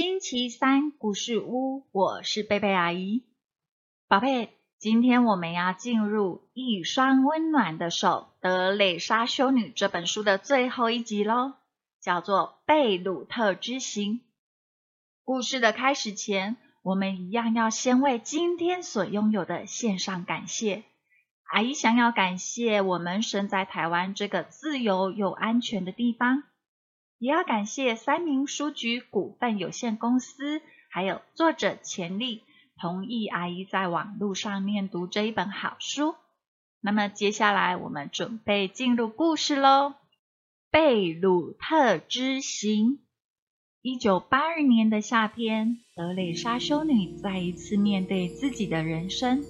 星期三故事屋，我是贝贝阿姨。宝贝，今天我们要进入《一双温暖的手：德蕾莎修女》这本书的最后一集喽，叫做《贝鲁特之行》。故事的开始前，我们一样要先为今天所拥有的献上感谢。阿姨想要感谢我们身在台湾这个自由又安全的地方。也要感谢三明书局股份有限公司，还有作者钱丽同意阿姨在网络上面读这一本好书。那么接下来我们准备进入故事喽，《贝鲁特之行》。一九八二年的夏天，德蕾莎修女再一次面对自己的人生，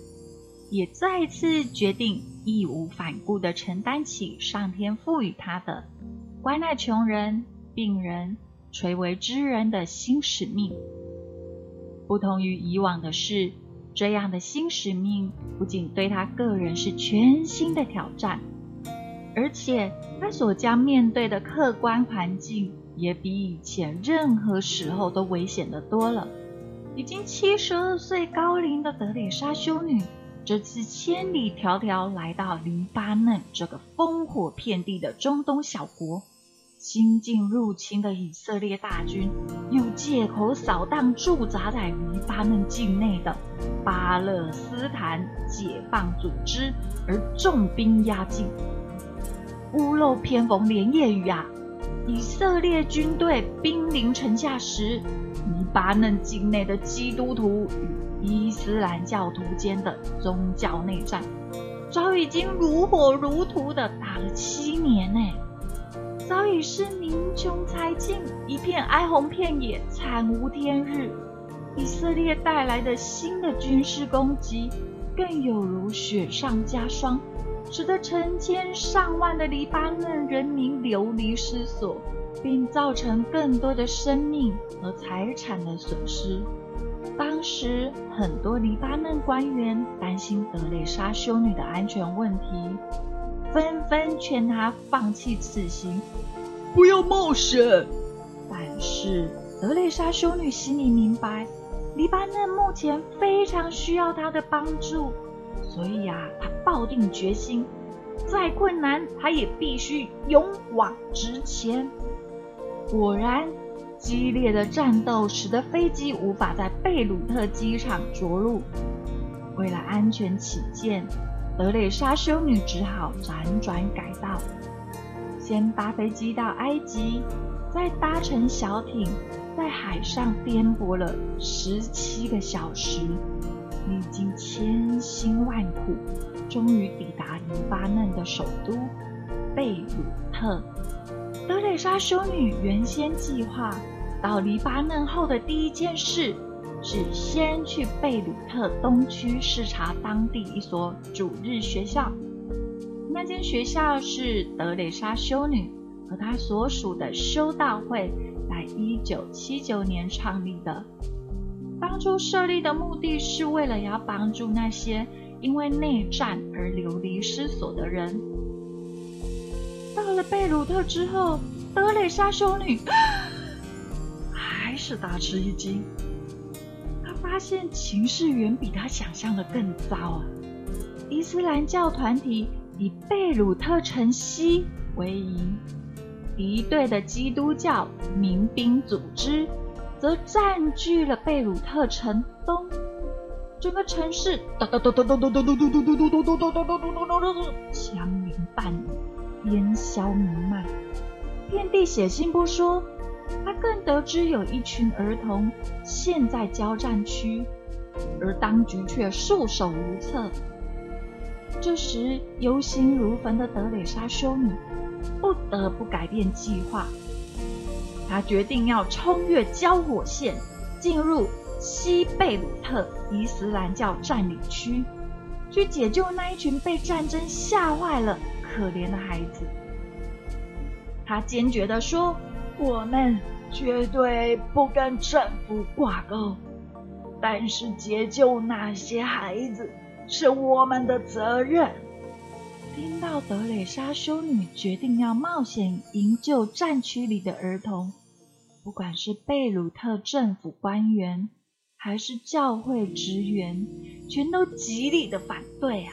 也再一次决定义无反顾地承担起上天赋予她的关爱穷人。病人垂危之人的新使命，不同于以往的是，这样的新使命不仅对他个人是全新的挑战，而且他所将面对的客观环境也比以前任何时候都危险的多了。已经七十二岁高龄的德里莎修女，这次千里迢迢来到黎巴嫩这个烽火遍地的中东小国。新近入侵的以色列大军又借口扫荡驻扎在黎巴嫩境内的巴勒斯坦解放组织，而重兵压境。屋漏偏逢连夜雨啊！以色列军队兵临城下时，黎巴嫩境内的基督徒与伊斯兰教徒间的宗教内战，早已经如火如荼的打了七年呢。早已是民穷财尽，一片哀鸿遍野，惨无天日。以色列带来的新的军事攻击，更有如雪上加霜，使得成千上万的黎巴嫩人民流离失所，并造成更多的生命和财产的损失。当时，很多黎巴嫩官员担心德蕾莎修女的安全问题。纷纷劝他放弃此行，不要冒险。但是德蕾莎修女心里明白，黎巴嫩目前非常需要她的帮助，所以啊，她抱定决心，再困难她也必须勇往直前。果然，激烈的战斗使得飞机无法在贝鲁特机场着陆。为了安全起见。德蕾莎修女只好辗转改道，先搭飞机到埃及，再搭乘小艇在海上颠簸了十七个小时，历经千辛万苦，终于抵达黎巴嫩的首都贝鲁特。德蕾莎修女原先计划到黎巴嫩后的第一件事。是先去贝鲁特东区视察当地一所主日学校。那间学校是德蕾莎修女和她所属的修道会在一九七九年创立的。当初设立的目的是为了要帮助那些因为内战而流离失所的人。到了贝鲁特之后，德蕾莎修女 还是大吃一惊。发现情势远比他想象的更糟啊！伊斯兰教团体以贝鲁特城西为营，敌对的基督教民兵组织则占据了贝鲁特城东。整个城市哒哒哒哒哒哒哒哒哒哒哒哒哒哒哒哒枪林弹雨，烟消弥漫，遍地血腥不说。更得知有一群儿童陷在交战区，而当局却束手无策。这时，忧心如焚的德蕾莎修女不得不改变计划。她决定要冲越交火线，进入西贝鲁特伊斯兰教占领区，去解救那一群被战争吓坏了可怜的孩子。她坚决地说。我们绝对不跟政府挂钩，但是解救那些孩子是我们的责任。听到德蕾莎修女决定要冒险营救战区里的儿童，不管是贝鲁特政府官员，还是教会职员，全都极力的反对啊！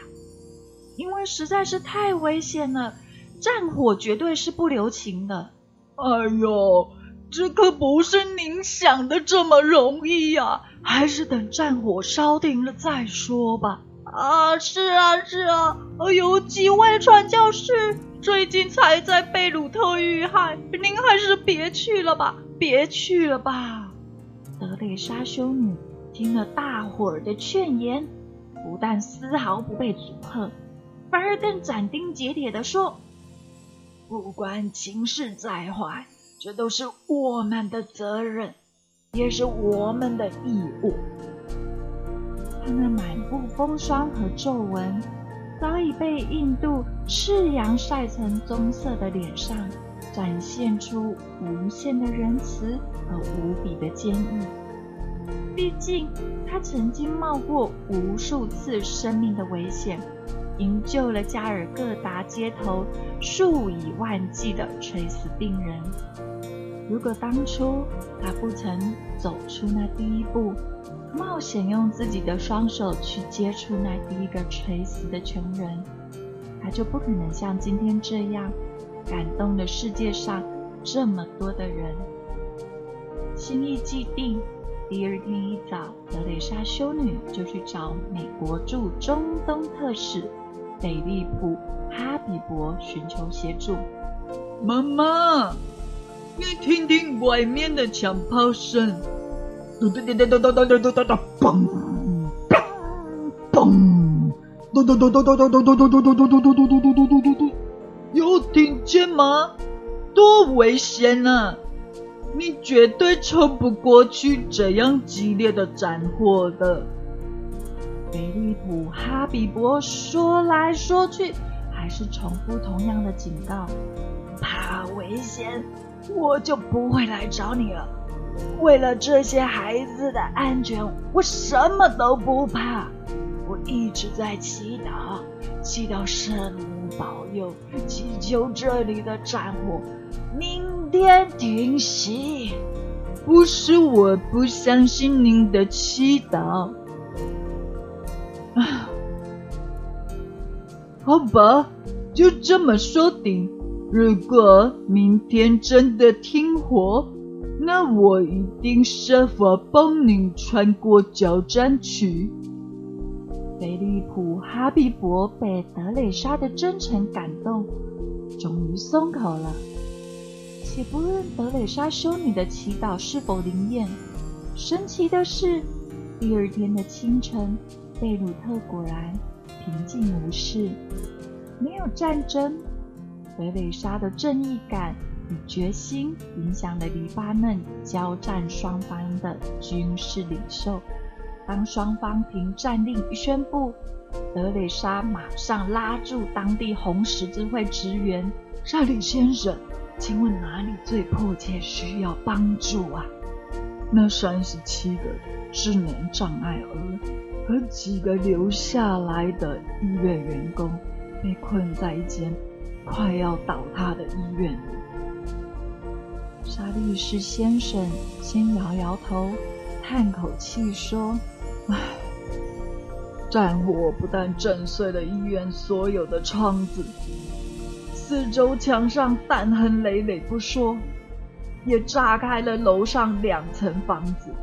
因为实在是太危险了，战火绝对是不留情的。哎呦，这可不是您想的这么容易呀！还是等战火烧停了再说吧。啊，是啊，是啊，有几位传教士最近才在贝鲁特遇害，您还是别去了吧，别去了吧。德蕾莎修女听了大伙儿的劝言，不但丝毫不被阻吓，反而更斩钉截铁地说：“不管情势再坏，这都是我们的责任，也是我们的义务。”他那满布风霜和皱纹，早已被印度赤阳晒成棕色的脸上，展现出无限的仁慈和无比的坚毅。毕竟，他曾经冒过无数次生命的危险，营救了加尔各答街头数以万计的垂死病人。如果当初他不曾走出那第一步，冒险用自己的双手去接触那第一个垂死的穷人，他就不可能像今天这样感动了世界上这么多的人。心意既定，第二天一早，德蕾莎修女就去找美国驻中东特使菲利普·哈比伯寻求协助。妈妈，你听听外面的枪炮声。嘟嘟嘟嘟嘟嘟嘟嘟嘟嘟嘣嘣嘣！嘟嘟嘟嘟嘟嘟嘟嘟嘟嘟嘟嘟嘟嘟嘟嘟嘟嘟嘟！有听见吗？多危险啊！你绝对撑不过去这样激烈的战火的。菲利普·哈比伯说来说去，还是重复同样的警告：怕危险，我就不会来找你了。为了这些孩子的安全，我什么都不怕。我一直在祈祷，祈祷圣母保佑，祈求这里的战火明天停息。不是我不相信您的祈祷，好吧，就这么说定。如果明天真的停火，那我一定设法帮您穿过交战区。菲利普·哈比伯被德蕾莎的真诚感动，终于松口了。且不论德蕾莎修女的祈祷是否灵验，神奇的是，第二天的清晨，贝鲁特果然平静无事，没有战争。德蕾莎的正义感。与决心影响了黎巴嫩交战双方的军事领袖。当双方凭战令宣布，德蕾莎马上拉住当地红十字会职员：“沙里先生，请问哪里最迫切需要帮助啊？”那三十七个智能障碍儿和几个留下来的医院员工被困在一间快要倒塌的医院里。沙律师先生先摇摇头，叹口气说：“唉，战火不但震碎了医院所有的窗子，四周墙上弹痕累累不说，也炸开了楼上两层房子。”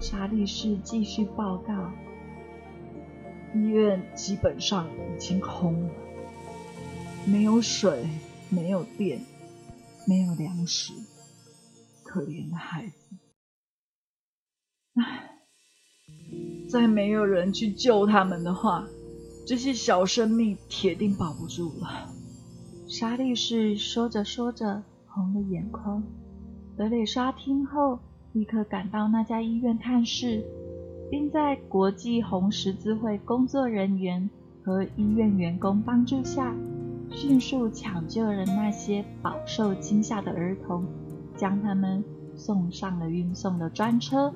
沙律师继续报告：“医院基本上已经空了，没有水，没有电。”没有粮食，可怜的孩子。唉，再没有人去救他们的话，这些小生命铁定保不住了。沙律师说着说着，红了眼眶。德蕾莎听后，立刻赶到那家医院探视，并在国际红十字会工作人员和医院员工帮助下。迅速抢救了那些饱受惊吓的儿童，将他们送上了运送的专车。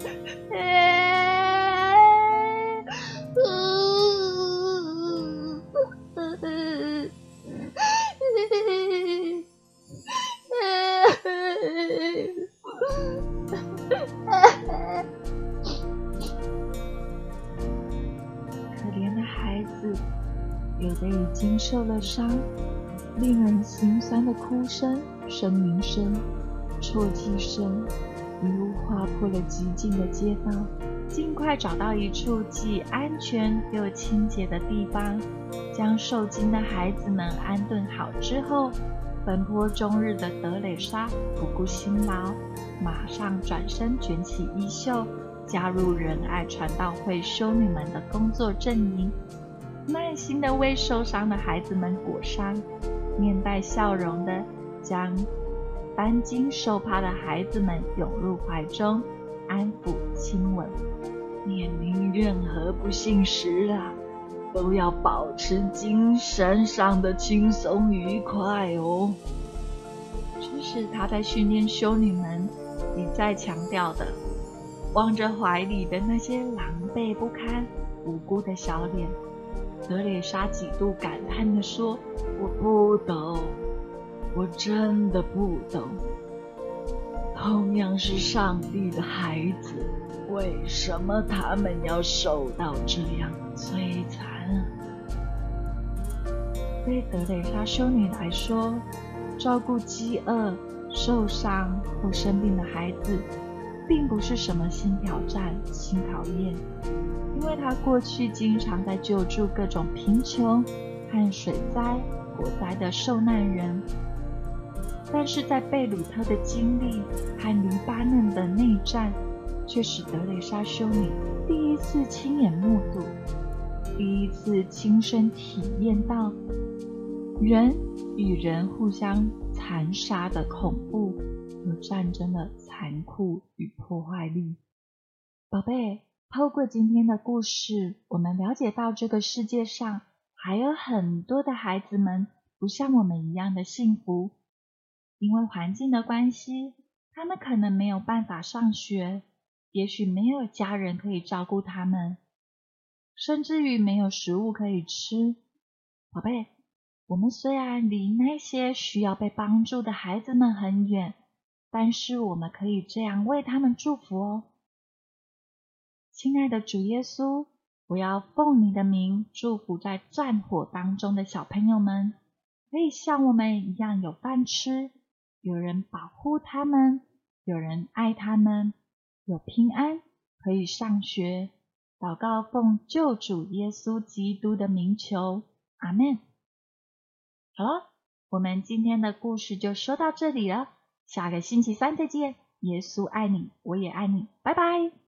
有的已经受了伤，令人心酸的哭声、呻吟声、啜泣声，一路划破了寂静的街道。尽快找到一处既安全又清洁的地方，将受惊的孩子们安顿好之后，奔波终日的德蕾莎不顾辛劳，马上转身卷起衣袖，加入仁爱传道会修女们的工作阵营，耐心地为受伤的孩子们裹伤，面带笑容地将担惊受怕的孩子们拥入怀中。安抚亲吻，面临任何不幸时啊，都要保持精神上的轻松愉快哦。这是他在训练修女们一再强调的。望着怀里的那些狼狈不堪、无辜的小脸，德蕾莎几度感叹地说：“我不懂，我真的不懂。”同样是上帝的孩子，为什么他们要受到这样的摧残？对德蕾莎修女来说，照顾饥饿、受伤或生病的孩子，并不是什么新挑战、新考验，因为他过去经常在救助各种贫穷和水灾、火灾的受难人。但是在贝鲁特的经历和黎巴嫩的内战，却使德蕾莎修女第一次亲眼目睹，第一次亲身体验到人与人互相残杀的恐怖和战争的残酷与破坏力。宝贝，透过今天的故事，我们了解到这个世界上还有很多的孩子们不像我们一样的幸福。因为环境的关系，他们可能没有办法上学，也许没有家人可以照顾他们，甚至于没有食物可以吃。宝贝，我们虽然离那些需要被帮助的孩子们很远，但是我们可以这样为他们祝福哦。亲爱的主耶稣，我要奉你的名祝福在战火当中的小朋友们，可以像我们一样有饭吃。有人保护他们，有人爱他们，有平安可以上学。祷告奉救主耶稣基督的名求，阿门。好了，我们今天的故事就说到这里了，下个星期三再见。耶稣爱你，我也爱你，拜拜。